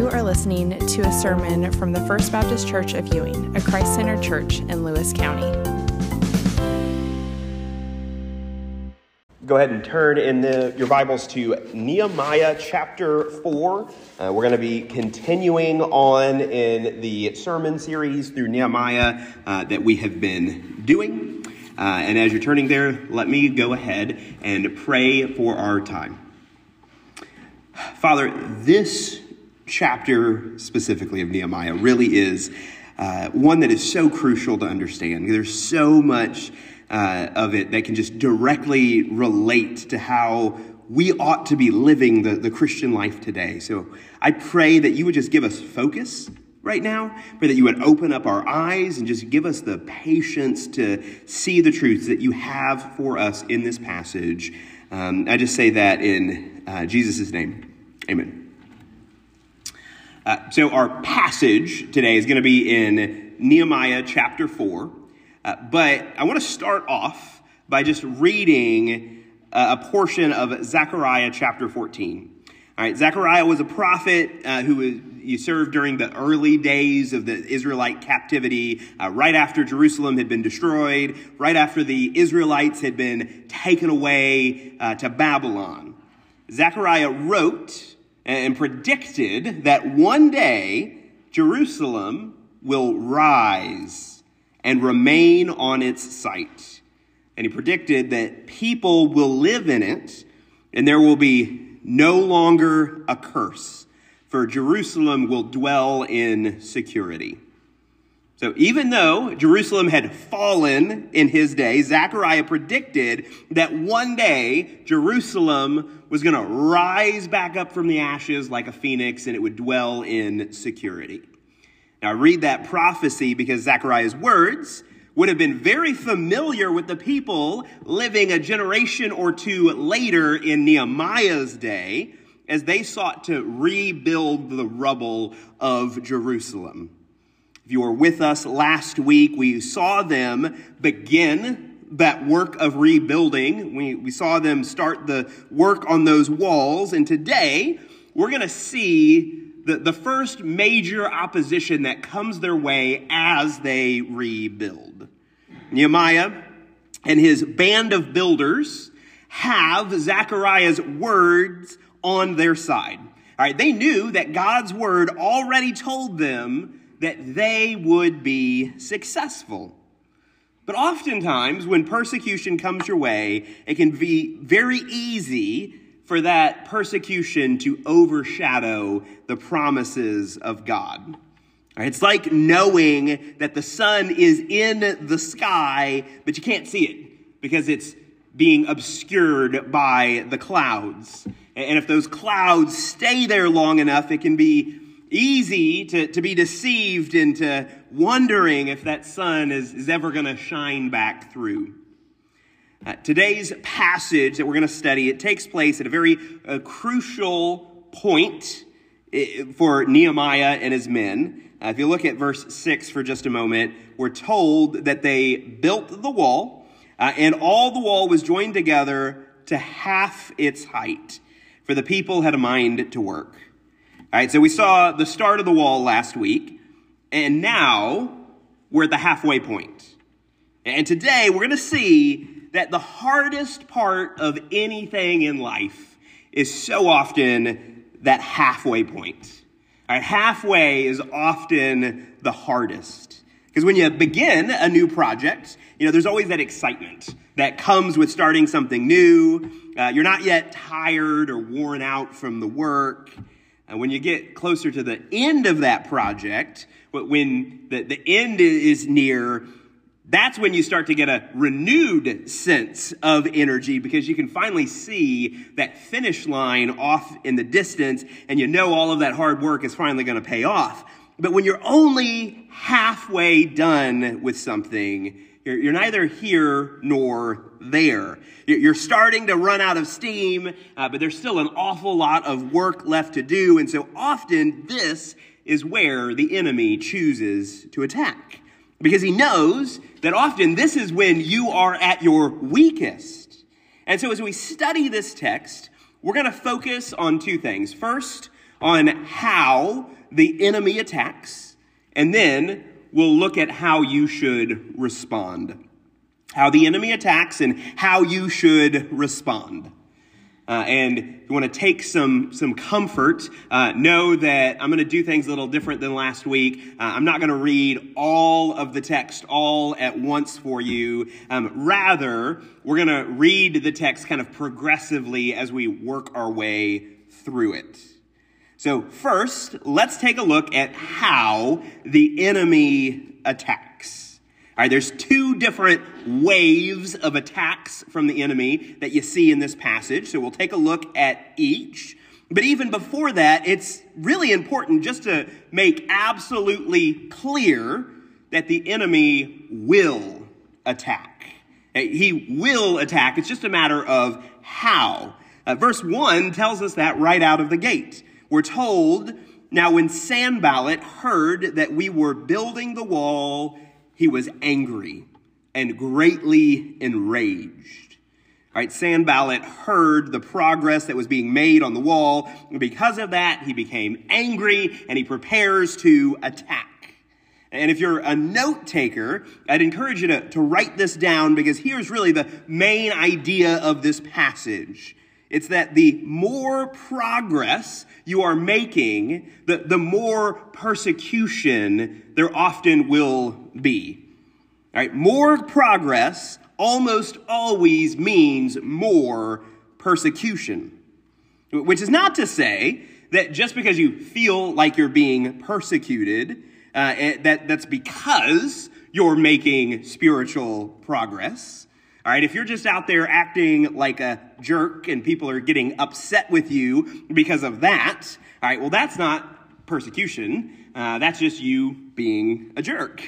You are listening to a sermon from the First Baptist Church of Ewing, a Christ centered church in Lewis County. Go ahead and turn in the, your Bibles to Nehemiah chapter 4. Uh, we're going to be continuing on in the sermon series through Nehemiah uh, that we have been doing. Uh, and as you're turning there, let me go ahead and pray for our time. Father, this chapter specifically of Nehemiah really is uh, one that is so crucial to understand. There's so much uh, of it that can just directly relate to how we ought to be living the, the Christian life today. So I pray that you would just give us focus right now. Pray that you would open up our eyes and just give us the patience to see the truths that you have for us in this passage. Um, I just say that in uh, Jesus' name. Amen. Uh, so, our passage today is going to be in Nehemiah chapter 4. Uh, but I want to start off by just reading uh, a portion of Zechariah chapter 14. All right, Zechariah was a prophet uh, who was, you served during the early days of the Israelite captivity, uh, right after Jerusalem had been destroyed, right after the Israelites had been taken away uh, to Babylon. Zechariah wrote and predicted that one day Jerusalem will rise and remain on its site. And he predicted that people will live in it and there will be no longer a curse, for Jerusalem will dwell in security. So even though Jerusalem had fallen in his day, Zechariah predicted that one day Jerusalem was going to rise back up from the ashes like a phoenix and it would dwell in security. Now I read that prophecy because Zechariah's words would have been very familiar with the people living a generation or two later in Nehemiah's day as they sought to rebuild the rubble of Jerusalem. If you were with us last week, we saw them begin that work of rebuilding. We, we saw them start the work on those walls. And today, we're going to see the, the first major opposition that comes their way as they rebuild. Nehemiah and his band of builders have Zechariah's words on their side. All right, they knew that God's word already told them that they would be successful. But oftentimes, when persecution comes your way, it can be very easy for that persecution to overshadow the promises of God. It's like knowing that the sun is in the sky, but you can't see it because it's being obscured by the clouds. And if those clouds stay there long enough, it can be easy to, to be deceived into wondering if that sun is, is ever going to shine back through. Uh, today's passage that we're going to study, it takes place at a very uh, crucial point for Nehemiah and his men. Uh, if you look at verse 6 for just a moment, we're told that they built the wall, uh, and all the wall was joined together to half its height, for the people had a mind to work. All right, so we saw the start of the wall last week, and now we're at the halfway point. And today we're going to see that the hardest part of anything in life is so often that halfway point. All right, halfway is often the hardest. Because when you begin a new project, you know, there's always that excitement that comes with starting something new. Uh, you're not yet tired or worn out from the work. And when you get closer to the end of that project, when the, the end is near, that's when you start to get a renewed sense of energy because you can finally see that finish line off in the distance and you know all of that hard work is finally going to pay off. But when you're only halfway done with something, you're, you're neither here nor there. You're starting to run out of steam, uh, but there's still an awful lot of work left to do. And so often this is where the enemy chooses to attack. Because he knows that often this is when you are at your weakest. And so as we study this text, we're going to focus on two things. First, on how the enemy attacks, and then we'll look at how you should respond. How the enemy attacks and how you should respond. Uh, and if you want to take some some comfort, uh, know that I'm going to do things a little different than last week. Uh, I'm not going to read all of the text all at once for you. Um, rather, we're going to read the text kind of progressively as we work our way through it. So first, let's take a look at how the enemy attacks. All right, there's two different waves of attacks from the enemy that you see in this passage. So we'll take a look at each. But even before that, it's really important just to make absolutely clear that the enemy will attack. He will attack. It's just a matter of how. Uh, verse 1 tells us that right out of the gate. We're told, now when Sanballat heard that we were building the wall, he was angry and greatly enraged. All right, Sanballat heard the progress that was being made on the wall. And because of that, he became angry and he prepares to attack. And if you're a note taker, I'd encourage you to, to write this down because here's really the main idea of this passage. It's that the more progress you are making, the, the more persecution there often will be. All right, more progress almost always means more persecution. Which is not to say that just because you feel like you're being persecuted, uh, that, that's because you're making spiritual progress. All right, if you're just out there acting like a jerk and people are getting upset with you because of that, all right, well, that's not persecution. Uh, that's just you being a jerk.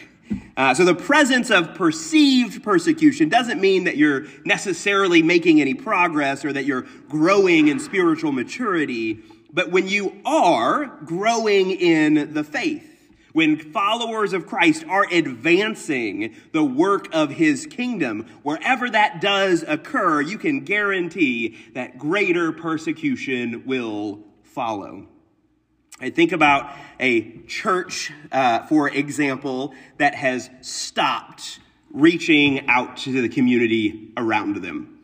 Uh, so the presence of perceived persecution doesn't mean that you're necessarily making any progress or that you're growing in spiritual maturity. But when you are growing in the faith, when followers of Christ are advancing the work of his kingdom, wherever that does occur, you can guarantee that greater persecution will follow. I think about a church, uh, for example, that has stopped reaching out to the community around them.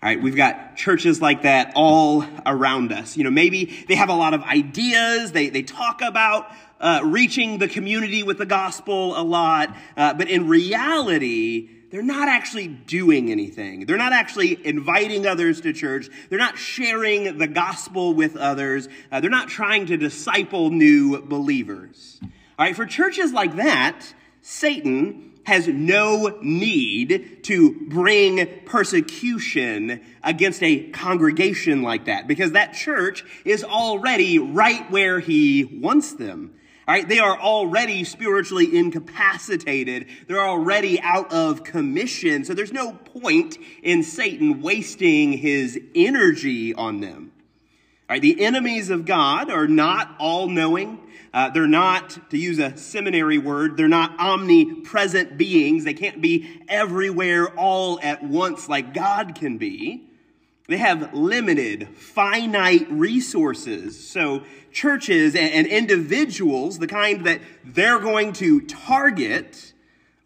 All right, we've got churches like that all around us. You know, maybe they have a lot of ideas. They, they talk about uh, reaching the community with the gospel a lot, uh, but in reality, they're not actually doing anything. They're not actually inviting others to church. They're not sharing the gospel with others. Uh, they're not trying to disciple new believers. All right, for churches like that, Satan has no need to bring persecution against a congregation like that because that church is already right where he wants them. All right, they are already spiritually incapacitated. They're already out of commission. So there's no point in Satan wasting his energy on them. All right, the enemies of God are not all knowing. Uh, they're not, to use a seminary word, they're not omnipresent beings. They can't be everywhere all at once like God can be. They have limited, finite resources. So, churches and individuals, the kind that they're going to target,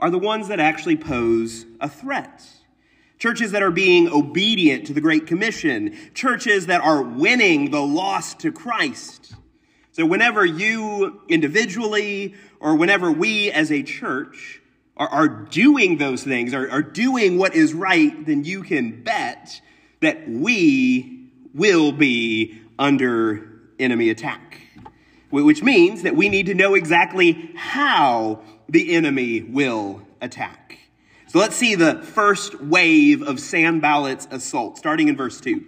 are the ones that actually pose a threat. Churches that are being obedient to the Great Commission. Churches that are winning the lost to Christ. So, whenever you individually or whenever we as a church are, are doing those things, are, are doing what is right, then you can bet that we will be under enemy attack. Which means that we need to know exactly how the enemy will attack. So let's see the first wave of Sanballat's assault, starting in verse 2.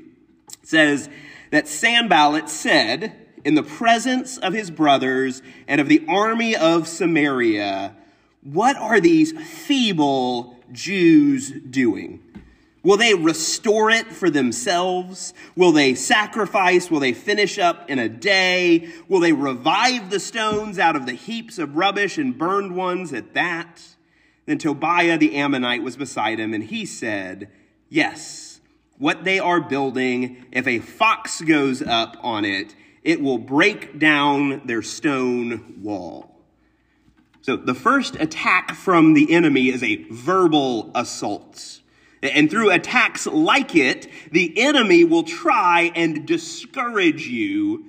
It says that Sanballat said, in the presence of his brothers and of the army of Samaria, What are these feeble Jews doing? Will they restore it for themselves? Will they sacrifice? Will they finish up in a day? Will they revive the stones out of the heaps of rubbish and burned ones at that? Then Tobiah the Ammonite was beside him, and he said, Yes, what they are building, if a fox goes up on it, it will break down their stone wall. So the first attack from the enemy is a verbal assault. And through attacks like it, the enemy will try and discourage you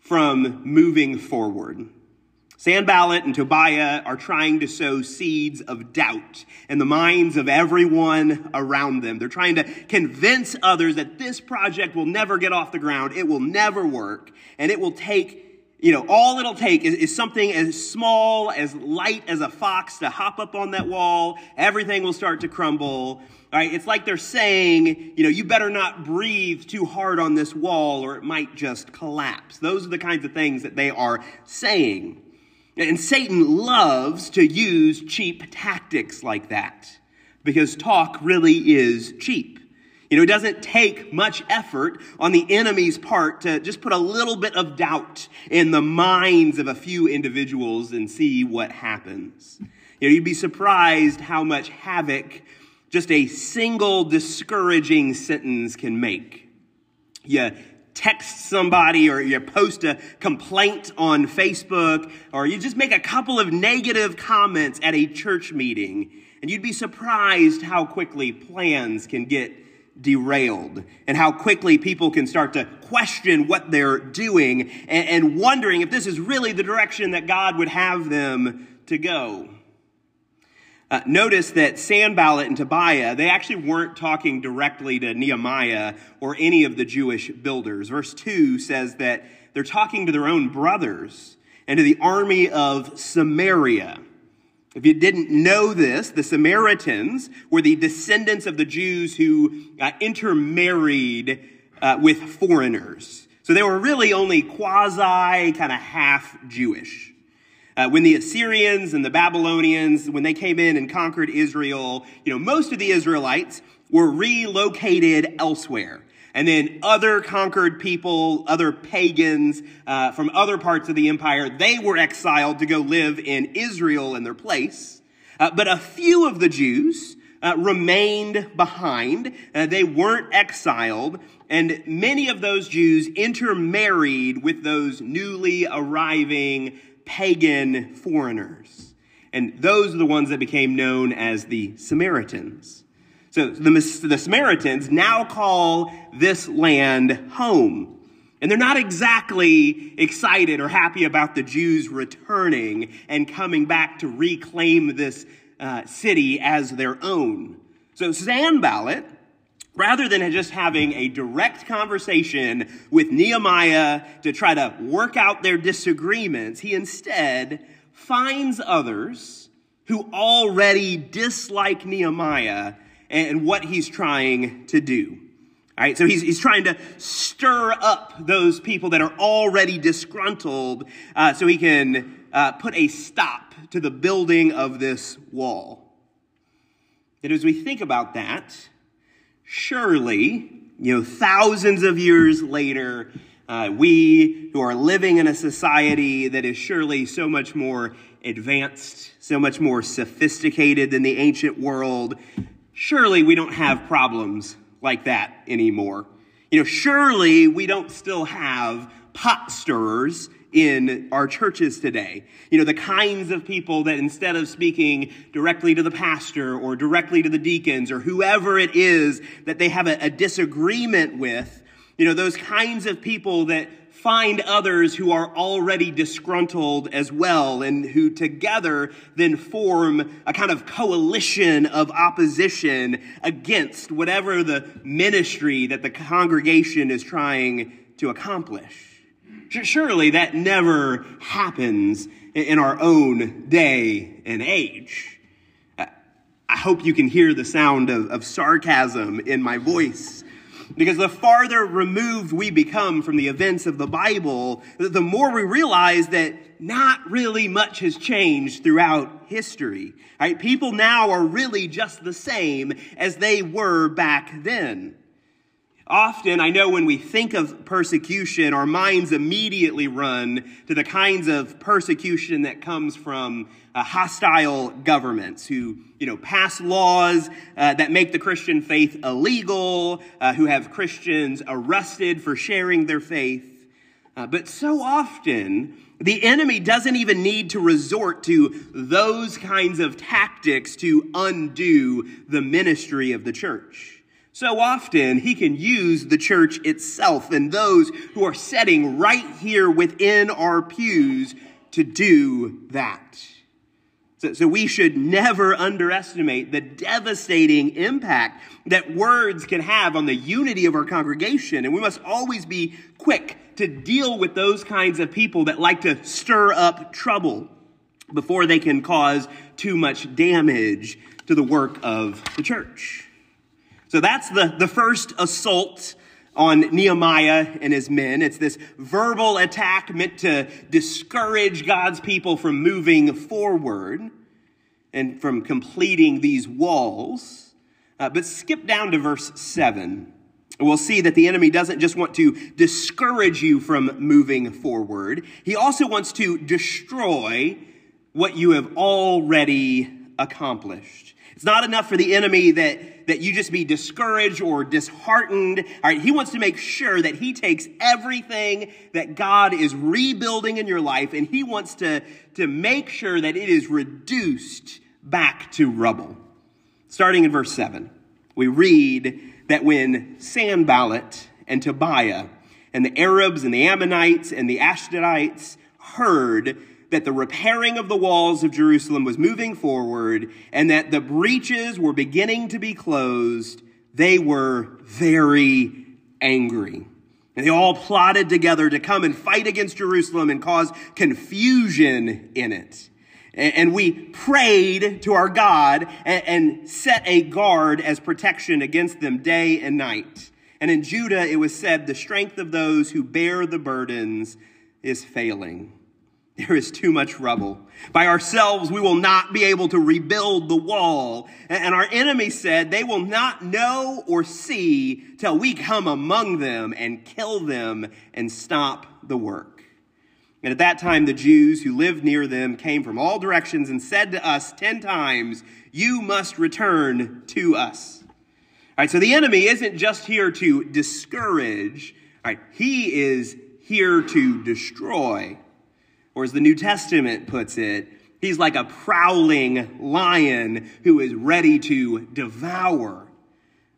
from moving forward. Sanballat and Tobiah are trying to sow seeds of doubt in the minds of everyone around them. They're trying to convince others that this project will never get off the ground, it will never work, and it will take you know, all it'll take is, is, something as small, as light as a fox to hop up on that wall. Everything will start to crumble. Right. It's like they're saying, you know, you better not breathe too hard on this wall or it might just collapse. Those are the kinds of things that they are saying. And Satan loves to use cheap tactics like that because talk really is cheap. You know, it doesn't take much effort on the enemy's part to just put a little bit of doubt in the minds of a few individuals and see what happens. You know, you'd be surprised how much havoc just a single discouraging sentence can make. You text somebody or you post a complaint on Facebook or you just make a couple of negative comments at a church meeting and you'd be surprised how quickly plans can get derailed and how quickly people can start to question what they're doing and, and, wondering if this is really the direction that God would have them to go. Uh, notice that Sanballat and Tobiah, they actually weren't talking directly to Nehemiah or any of the Jewish builders. Verse 2 says that they're talking to their own brothers and to the army of Samaria. If you didn't know this, the Samaritans were the descendants of the Jews who uh, intermarried uh, with foreigners. So they were really only quasi, kind of half Jewish. Uh, when the Assyrians and the Babylonians, when they came in and conquered Israel, you know, most of the Israelites were relocated elsewhere. And then other conquered people, other pagans uh, from other parts of the empire, they were exiled to go live in Israel in their place. Uh, but a few of the Jews uh, remained behind. Uh, they weren't exiled. And many of those Jews intermarried with those newly arriving pagan foreigners. And those are the ones that became known as the Samaritans. So the, the Samaritans now call this land home. And they're not exactly excited or happy about the Jews returning and coming back to reclaim this uh, city as their own. So Sanballat, rather than just having a direct conversation with Nehemiah to try to work out their disagreements, he instead finds others who already dislike Nehemiah and what he's trying to do. All right, so he's, he's trying to stir up those people that are already disgruntled uh, so he can uh, put a stop to the building of this wall. And as we think about that, surely, you know, thousands of years later, uh, we who are living in a society that is surely so much more advanced, so much more sophisticated than the ancient world, surely we don't have problems like that anymore. You know, surely we don't still have pot stirrers in our churches today. You know, the kinds of people that instead of speaking directly to the pastor or directly to the deacons or whoever it is that they have a, a disagreement with, you know, those kinds of people that find others who are already disgruntled as well and who together then form a kind of coalition of opposition against whatever the ministry that the congregation is trying to accomplish. Surely that never happens in our own day and age. I hope you can hear the sound of, of sarcasm in my voice because the farther removed we become from the events of the Bible, the more we realize that not really much has changed throughout history. Right? People now are really just the same as they were back then. Often, I know when we think of persecution, our minds immediately run to the kinds of persecution that comes from uh, hostile governments who, you know, pass laws uh, that make the Christian faith illegal, uh, who have Christians arrested for sharing their faith. Uh, but so often, the enemy doesn't even need to resort to those kinds of tactics to undo the ministry of the church. So often, he can use the church itself and those who are sitting right here within our pews to do that. So, so, we should never underestimate the devastating impact that words can have on the unity of our congregation. And we must always be quick to deal with those kinds of people that like to stir up trouble before they can cause too much damage to the work of the church. So that's the, the first assault on Nehemiah and his men. It's this verbal attack meant to discourage God's people from moving forward and from completing these walls. Uh, but skip down to verse 7. We'll see that the enemy doesn't just want to discourage you from moving forward, he also wants to destroy what you have already accomplished. It's not enough for the enemy that, that you just be discouraged or disheartened. All right, he wants to make sure that he takes everything that God is rebuilding in your life and he wants to, to make sure that it is reduced back to rubble. Starting in verse 7, we read that when Sanballat and Tobiah and the Arabs and the Ammonites and the Ashdodites heard that the repairing of the walls of Jerusalem was moving forward and that the breaches were beginning to be closed, they were very angry. And they all plotted together to come and fight against Jerusalem and cause confusion in it. And we prayed to our God and set a guard as protection against them day and night. And in Judah, it was said, the strength of those who bear the burdens is failing. There is too much rubble. By ourselves, we will not be able to rebuild the wall. And our enemy said they will not know or see till we come among them and kill them and stop the work. And at that time, the Jews who lived near them came from all directions and said to us ten times, You must return to us. All right, so the enemy isn't just here to discourage, all right, he is here to destroy. Or as the New Testament puts it, he's like a prowling lion who is ready to devour.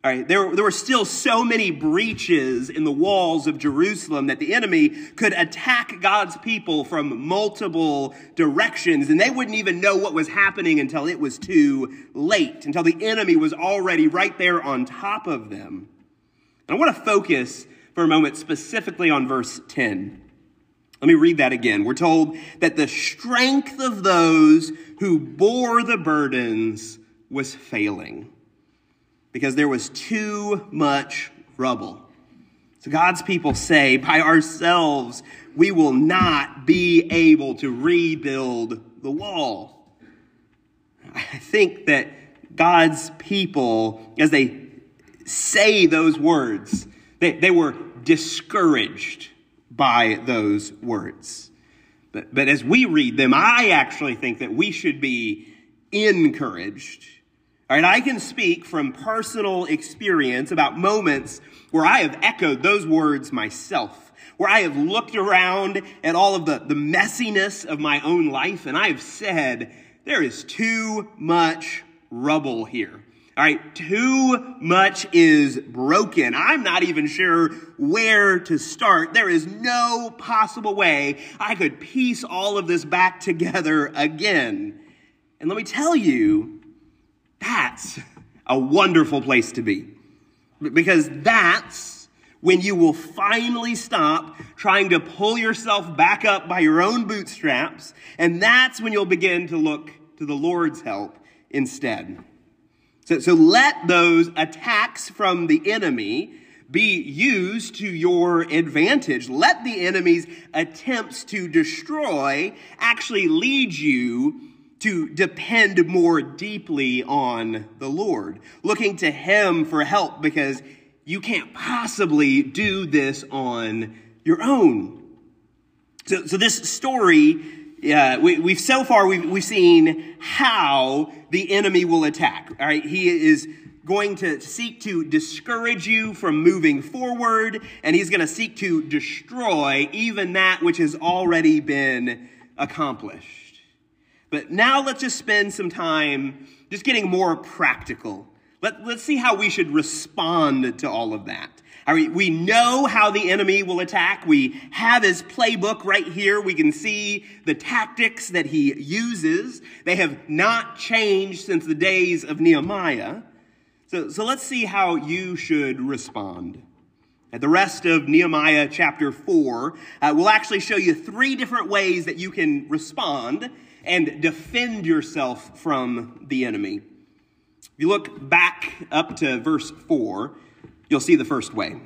All right, there, there were still so many breaches in the walls of Jerusalem that the enemy could attack God's people from multiple directions, and they wouldn't even know what was happening until it was too late, until the enemy was already right there on top of them. And I want to focus for a moment specifically on verse 10. Let me read that again. We're told that the strength of those who bore the burdens was failing because there was too much rubble. So God's people say, by ourselves, we will not be able to rebuild the wall. I think that God's people, as they say those words, they, they were discouraged by those words. But, but as we read them, I actually think that we should be encouraged all right, I can speak from personal experience about moments where I have echoed those words myself, where I have looked around at all of the, the messiness of my own life and I have said, there is too much rubble here. All right, too much is broken. I'm not even sure where to start. There is no possible way I could piece all of this back together again. And let me tell you, that's a wonderful place to be. Because that's when you will finally stop trying to pull yourself back up by your own bootstraps. And that's when you'll begin to look to the Lord's help instead. So, so let those attacks from the enemy be used to your advantage. Let the enemy's attempts to destroy actually lead you to depend more deeply on the Lord, looking to Him for help because you can't possibly do this on your own. So, so this story, uh, we, have so far we've, we've seen how the enemy will attack. All right, he is going to seek to discourage you from moving forward, and he's going to seek to destroy even that which has already been accomplished. But now let's just spend some time just getting more practical. Let, let's see how we should respond to all of that. We know how the enemy will attack. We have his playbook right here. We can see the tactics that he uses. They have not changed since the days of Nehemiah. So, so let's see how you should respond. At the rest of Nehemiah chapter 4 uh, will actually show you three different ways that you can respond and defend yourself from the enemy. If you look back up to verse 4, you'll see the first way.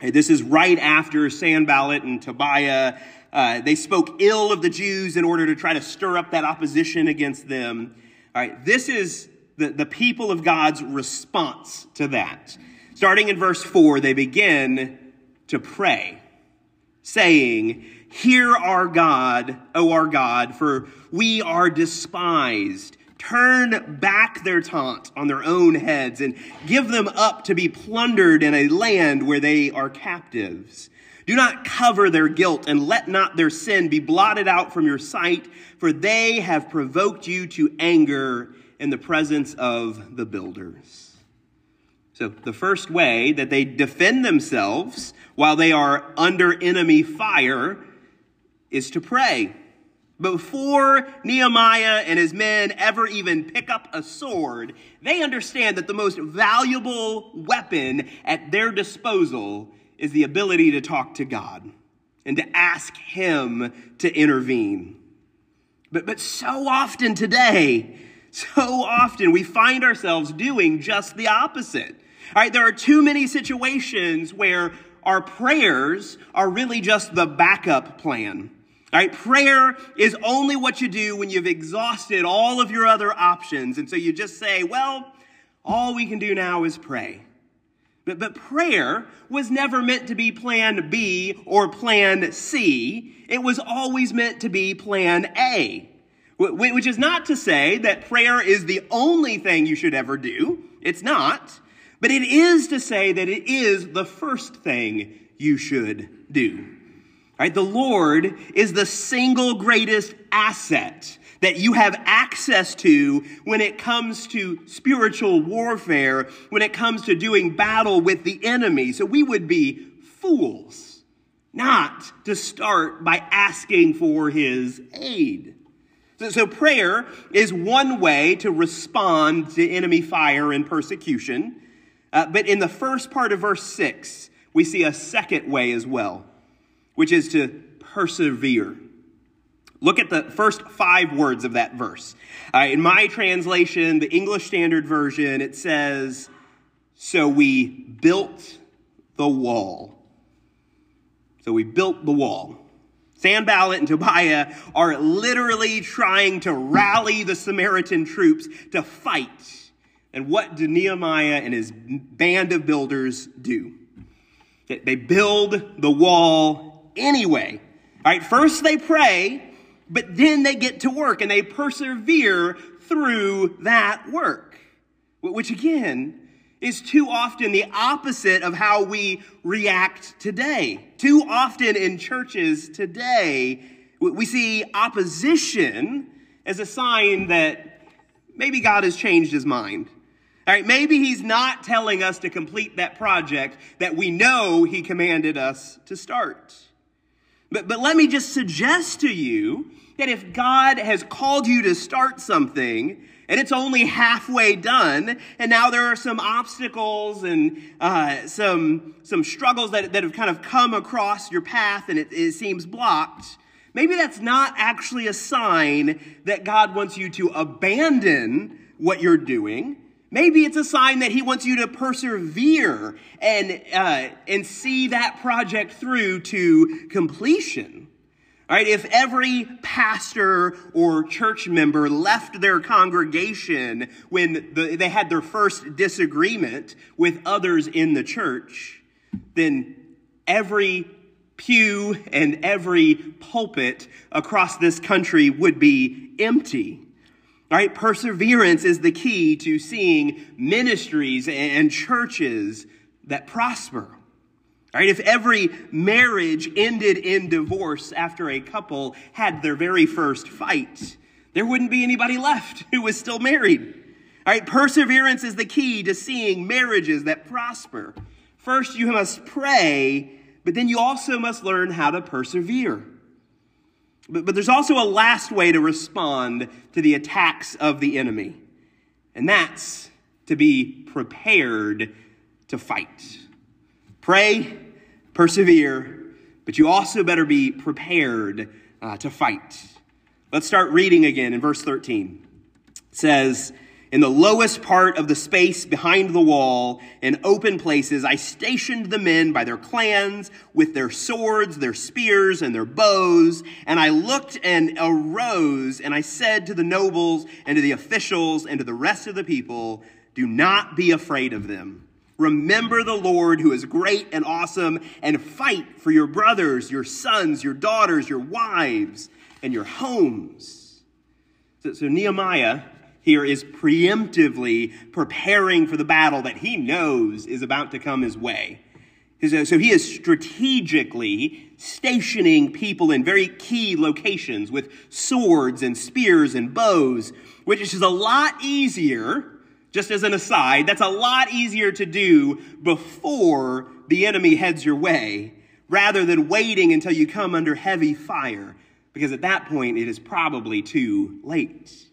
This is right after Sanballat and Tobiah. Uh, they spoke ill of the Jews in order to try to stir up that opposition against them. All right, this is the, the people of God's response to that. Starting in verse 4, they begin to pray, saying, Hear our God, O our God, for we are despised. Turn back their taunt on their own heads and give them up to be plundered in a land where they are captives. Do not cover their guilt and let not their sin be blotted out from your sight, for they have provoked you to anger in the presence of the builders. So, the first way that they defend themselves while they are under enemy fire is to pray. Before Nehemiah and his men ever even pick up a sword, they understand that the most valuable weapon at their disposal is the ability to talk to God and to ask Him to intervene. But, but so often today, so often we find ourselves doing just the opposite. All right, there are too many situations where our prayers are really just the backup plan. Right, prayer is only what you do when you've exhausted all of your other options. And so you just say, well, all we can do now is pray. But, but prayer was never meant to be plan B or plan C. It was always meant to be plan A. Which is not to say that prayer is the only thing you should ever do. It's not. But it is to say that it is the first thing you should do. Right? The Lord is the single greatest asset that you have access to when it comes to spiritual warfare, when it comes to doing battle with the enemy. So we would be fools not to start by asking for his aid. So, so, prayer is one way to respond to enemy fire and persecution. Uh, but in the first part of verse 6, we see a second way as well, which is to persevere. Look at the first five words of that verse. Uh, in my translation, the English Standard Version, it says, So we built the wall. So we built the wall. Sanballat and Tobiah are literally trying to rally the Samaritan troops to fight. And what do Nehemiah and his band of builders do? They build the wall anyway. All right, first they pray, but then they get to work and they persevere through that work. Which again is too often the opposite of how we react today. Too often in churches today, we see opposition as a sign that maybe God has changed his mind. All right, maybe he's not telling us to complete that project that we know he commanded us to start. But, but let me just suggest to you that if God has called you to start something, and it's only halfway done. And now there are some obstacles and uh, some, some struggles that, that have kind of come across your path and it, it seems blocked. Maybe that's not actually a sign that God wants you to abandon what you're doing. Maybe it's a sign that he wants you to persevere and, uh, and see that project through to completion. All right, if every pastor or church member left their congregation when the, they had their first disagreement with others in the church, then every pew and every pulpit across this country would be empty. All right, perseverance is the key to seeing ministries and churches that prosper. All right, if every marriage ended in divorce after a couple had their very first fight, there wouldn't be anybody left who was still married. All right, perseverance is the key to seeing marriages that prosper. First, you must pray, but then you also must learn how to persevere. But, but there's also a last way to respond to the attacks of the enemy, and that's to be prepared to fight. Pray, persevere, but you also better be prepared uh, to fight. Let's start reading again in verse 13. It says, in the lowest part of the space behind the wall, in open places, I stationed the men by their clans with their swords, their spears, and their bows. And I looked and arose, and I said to the nobles and to the officials and to the rest of the people, Do not be afraid of them. Remember the Lord who is great and awesome, and fight for your brothers, your sons, your daughters, your wives, and your homes. So, so Nehemiah here is preemptively preparing for the battle that he knows is about to come his way. So he is strategically stationing people in very key locations with swords and spears and bows, which is a lot easier, just as an aside, that's a lot easier to do before the enemy heads your way rather than waiting until you come under heavy fire, because at that point it is probably too late.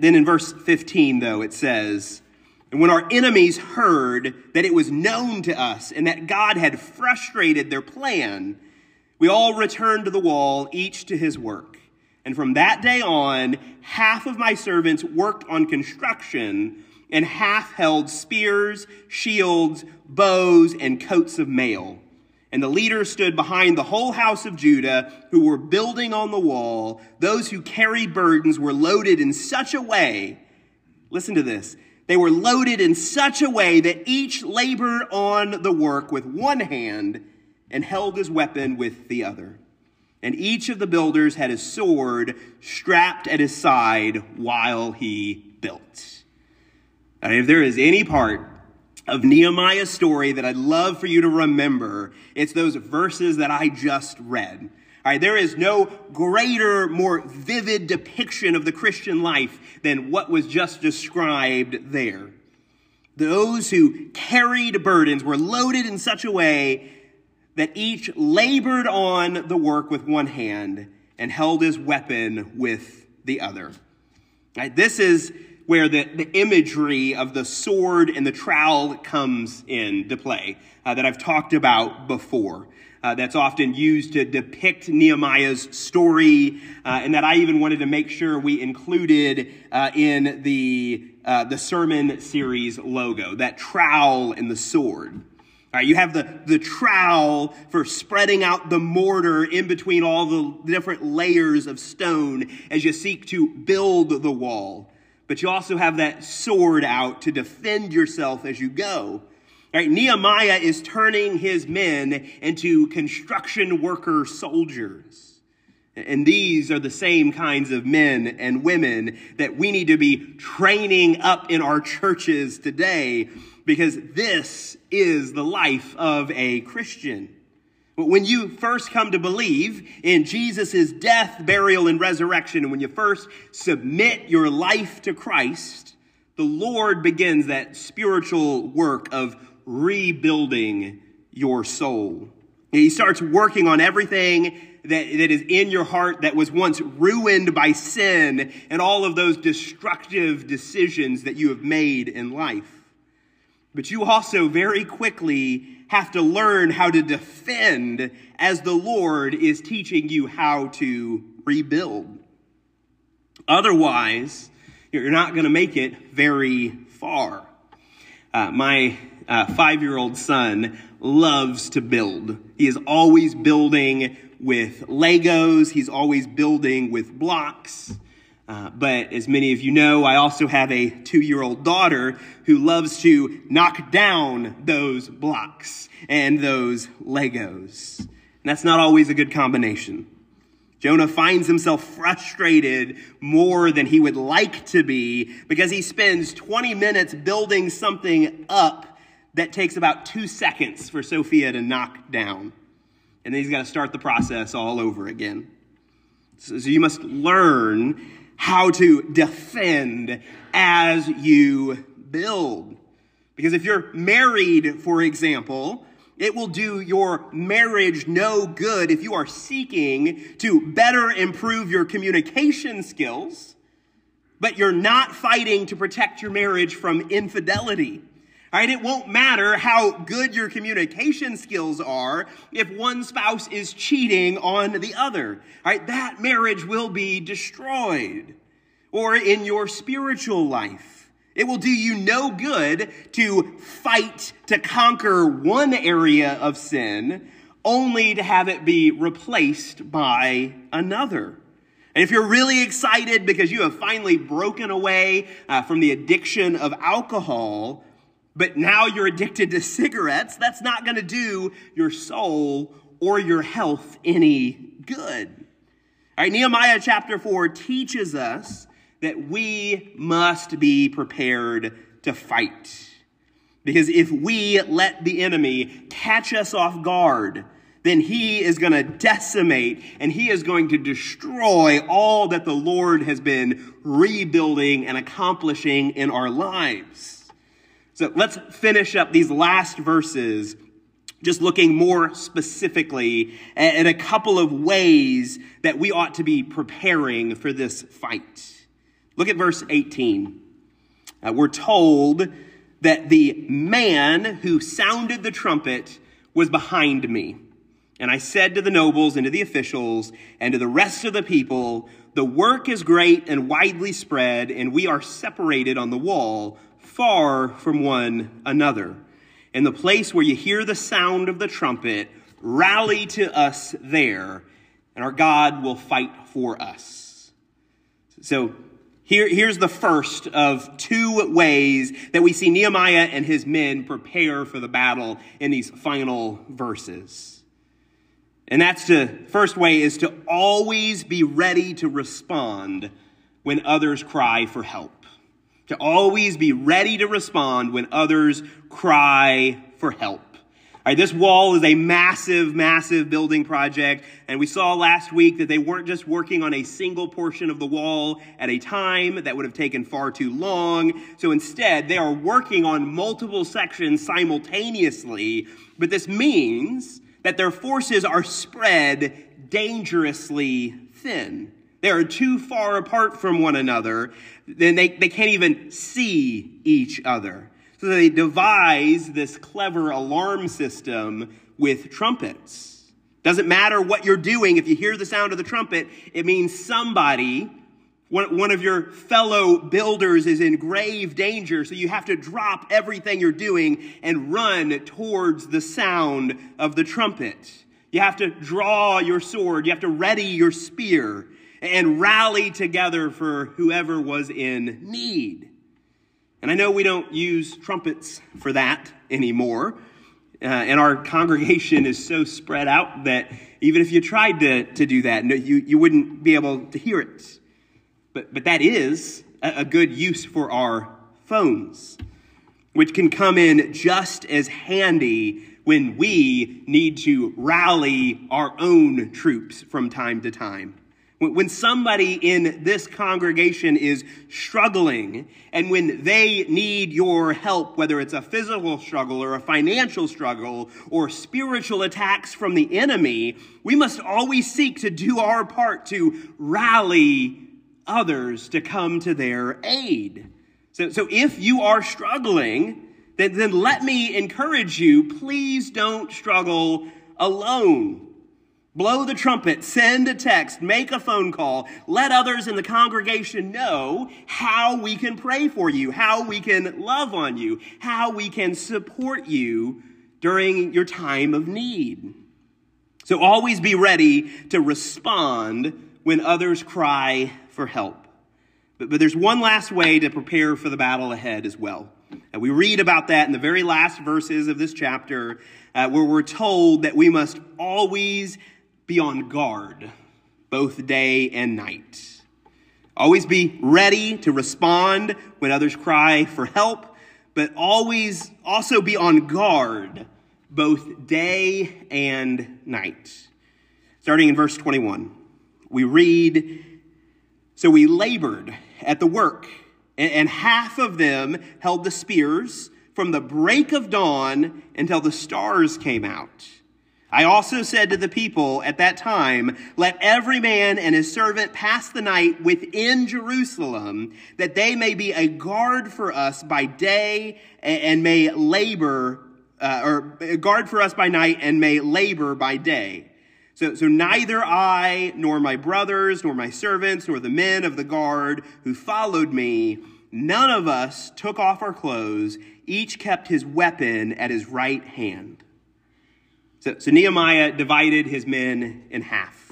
Then in verse 15, though, it says, And when our enemies heard that it was known to us and that God had frustrated their plan, we all returned to the wall, each to his work. And from that day on, half of my servants worked on construction, and half held spears, shields, bows, and coats of mail. And the leaders stood behind the whole house of Judah who were building on the wall. Those who carried burdens were loaded in such a way, listen to this, they were loaded in such a way that each labored on the work with one hand and held his weapon with the other. And each of the builders had his sword strapped at his side while he built. And if there is any part of Nehemiah's story that I'd love for you to remember. It's those verses that I just read. All right, there is no greater, more vivid depiction of the Christian life than what was just described there. Those who carried burdens were loaded in such a way that each labored on the work with one hand and held his weapon with the other. All right, this is where the, the imagery of the sword and the trowel comes into play uh, that I've talked about before. Uh, that's often used to depict Nehemiah's story, uh, and that I even wanted to make sure we included uh, in the, uh, the sermon series logo that trowel and the sword. All right, you have the, the trowel for spreading out the mortar in between all the different layers of stone as you seek to build the wall but you also have that sword out to defend yourself as you go. Right? Nehemiah is turning his men into construction worker soldiers. And these are the same kinds of men and women that we need to be training up in our churches today because this is the life of a Christian. But when you first come to believe in Jesus' death, burial, and resurrection, and when you first submit your life to Christ, the Lord begins that spiritual work of rebuilding your soul. He starts working on everything that, that is in your heart that was once ruined by sin and all of those destructive decisions that you have made in life. But you also very quickly have to learn how to defend as the Lord is teaching you how to rebuild. Otherwise, you're not going to make it very far. Uh, my uh, five year old son loves to build. He is always building with Legos, he's always building with blocks. Uh, but as many of you know, I also have a two year old daughter who loves to knock down those blocks and those Legos. And that's not always a good combination. Jonah finds himself frustrated more than he would like to be because he spends 20 minutes building something up that takes about two seconds for Sophia to knock down. And then he's got to start the process all over again. So, so you must learn how to defend as you build. Because if you're married, for example, it will do your marriage no good if you are seeking to better improve your communication skills, but you're not fighting to protect your marriage from infidelity. Right, it won't matter how good your communication skills are if one spouse is cheating on the other. Right, that marriage will be destroyed. Or in your spiritual life, it will do you no good to fight to conquer one area of sin only to have it be replaced by another. And if you're really excited because you have finally broken away uh, from the addiction of alcohol, but now you're addicted to cigarettes, that's not going to do your soul or your health any good. All right, Nehemiah chapter 4 teaches us that we must be prepared to fight. Because if we let the enemy catch us off guard, then he is going to decimate and he is going to destroy all that the Lord has been rebuilding and accomplishing in our lives. So let's finish up these last verses just looking more specifically at a couple of ways that we ought to be preparing for this fight. Look at verse 18. Uh, we're told that the man who sounded the trumpet was behind me. And I said to the nobles and to the officials and to the rest of the people, The work is great and widely spread, and we are separated on the wall, far from one another. In the place where you hear the sound of the trumpet, rally to us there, and our God will fight for us. So here, here's the first of two ways that we see Nehemiah and his men prepare for the battle in these final verses. And that's the first way is to always be ready to respond when others cry for help. To always be ready to respond when others cry for help this wall is a massive, massive building project. And we saw last week that they weren't just working on a single portion of the wall at a time. That would have taken far too long. So instead, they are working on multiple sections simultaneously. But this means that their forces are spread dangerously thin. They are too far apart from one another. Then they, they can't even see each other. So they devise this clever alarm system with trumpets. Doesn't matter what you're doing, if you hear the sound of the trumpet, it means somebody, one, one of your fellow builders, is in grave danger. So you have to drop everything you're doing and run towards the sound of the trumpet. You have to draw your sword, you have to ready your spear, and rally together for whoever was in need. And I know we don't use trumpets for that anymore. Uh, and our congregation is so spread out that even if you tried to, to do that, you, you wouldn't be able to hear it. But, but that is a, a good use for our phones, which can come in just as handy when we need to rally our own troops from time to time. When somebody in this congregation is struggling and when they need your help, whether it's a physical struggle or a financial struggle or spiritual attacks from the enemy, we must always seek to do our part to rally others to come to their aid. So, so if you are struggling, then, then let me encourage you, please don't struggle alone. Blow the trumpet, send a text, make a phone call, let others in the congregation know how we can pray for you, how we can love on you, how we can support you during your time of need. So always be ready to respond when others cry for help. But, but there's one last way to prepare for the battle ahead as well. And we read about that in the very last verses of this chapter, uh, where we're told that we must always be on guard. both day and night. Always be ready to respond when others cry for help, but always also be on guard both day and night. Starting in verse 21, we read So we labored at the work, and half of them held the spears from the break of dawn until the stars came out. I also said to the people at that time, Let every man and his servant pass the night within Jerusalem, that they may be a guard for us by day and may labor, uh, or a guard for us by night and may labor by day. So, so neither I, nor my brothers, nor my servants, nor the men of the guard who followed me, none of us took off our clothes, each kept his weapon at his right hand. So, so Nehemiah divided his men in half.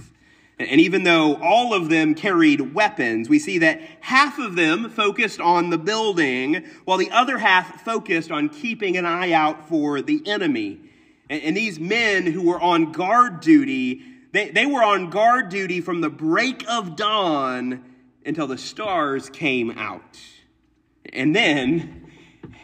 And even though all of them carried weapons, we see that half of them focused on the building, while the other half focused on keeping an eye out for the enemy. And, and these men who were on guard duty, they, they were on guard duty from the break of dawn until the stars came out. And then,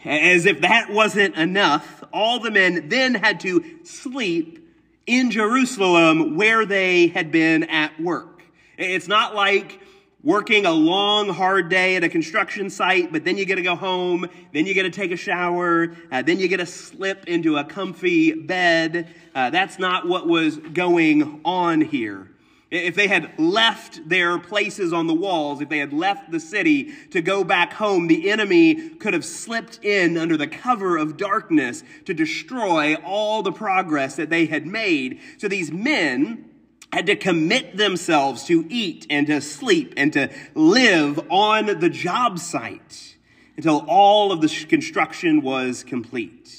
as if that wasn't enough, all the men then had to sleep in Jerusalem where they had been at work. It's not like working a long, hard day at a construction site, but then you get to go home, then you get to take a shower, uh, then you get to slip into a comfy bed. Uh, that's not what was going on here. If they had left their places on the walls, if they had left the city to go back home, the enemy could have slipped in under the cover of darkness to destroy all the progress that they had made. So these men had to commit themselves to eat and to sleep and to live on the job site until all of the construction was complete.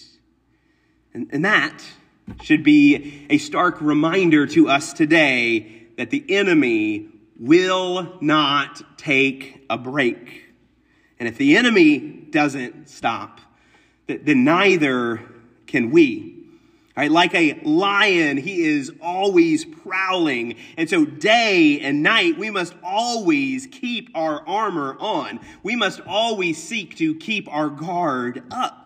And, and that should be a stark reminder to us today that the enemy will not take a break. And if the enemy doesn't stop, then neither can we. Right, like a lion, he is always prowling. And so day and night, we must always keep our armor on. We must always seek to keep our guard up.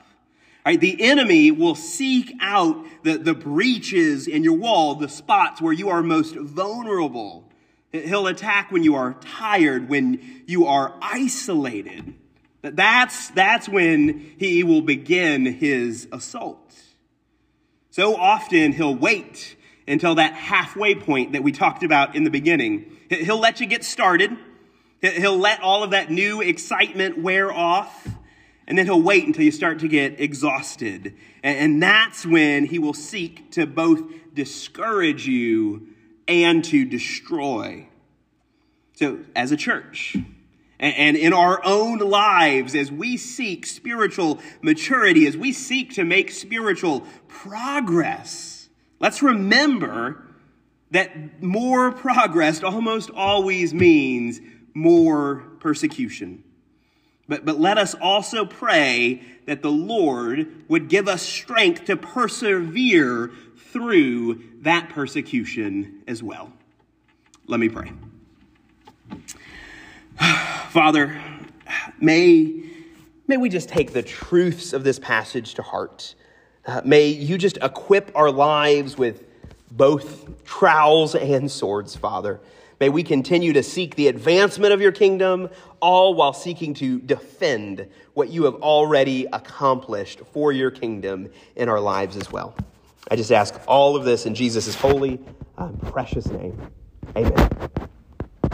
Right? The enemy will seek out the, the breaches in your wall, the spots where you are most vulnerable. He'll attack when you are tired, when you are isolated. That's, that's when he will begin his assault. So often he'll wait until that halfway point that we talked about in the beginning. He'll let you get started. He'll let all of that new excitement wear off. And then he'll wait until you start to get exhausted. And, that's when he will seek to both discourage you and to destroy. So, as a church, and in our own lives, as we seek spiritual maturity, as we seek to make spiritual progress, let's remember that more progress almost always means more persecution. But, but let us also pray that the Lord would give us strength to persevere through that persecution as well. Let me pray. Father, may, may we just take the truths of this passage to heart. Uh, may you just equip our lives with both trowels and swords, Father. May we continue to seek the advancement of your kingdom, all while seeking to defend what you have already accomplished for your kingdom in our lives as well. I just ask all of this in Jesus' holy, uh, precious name. Amen.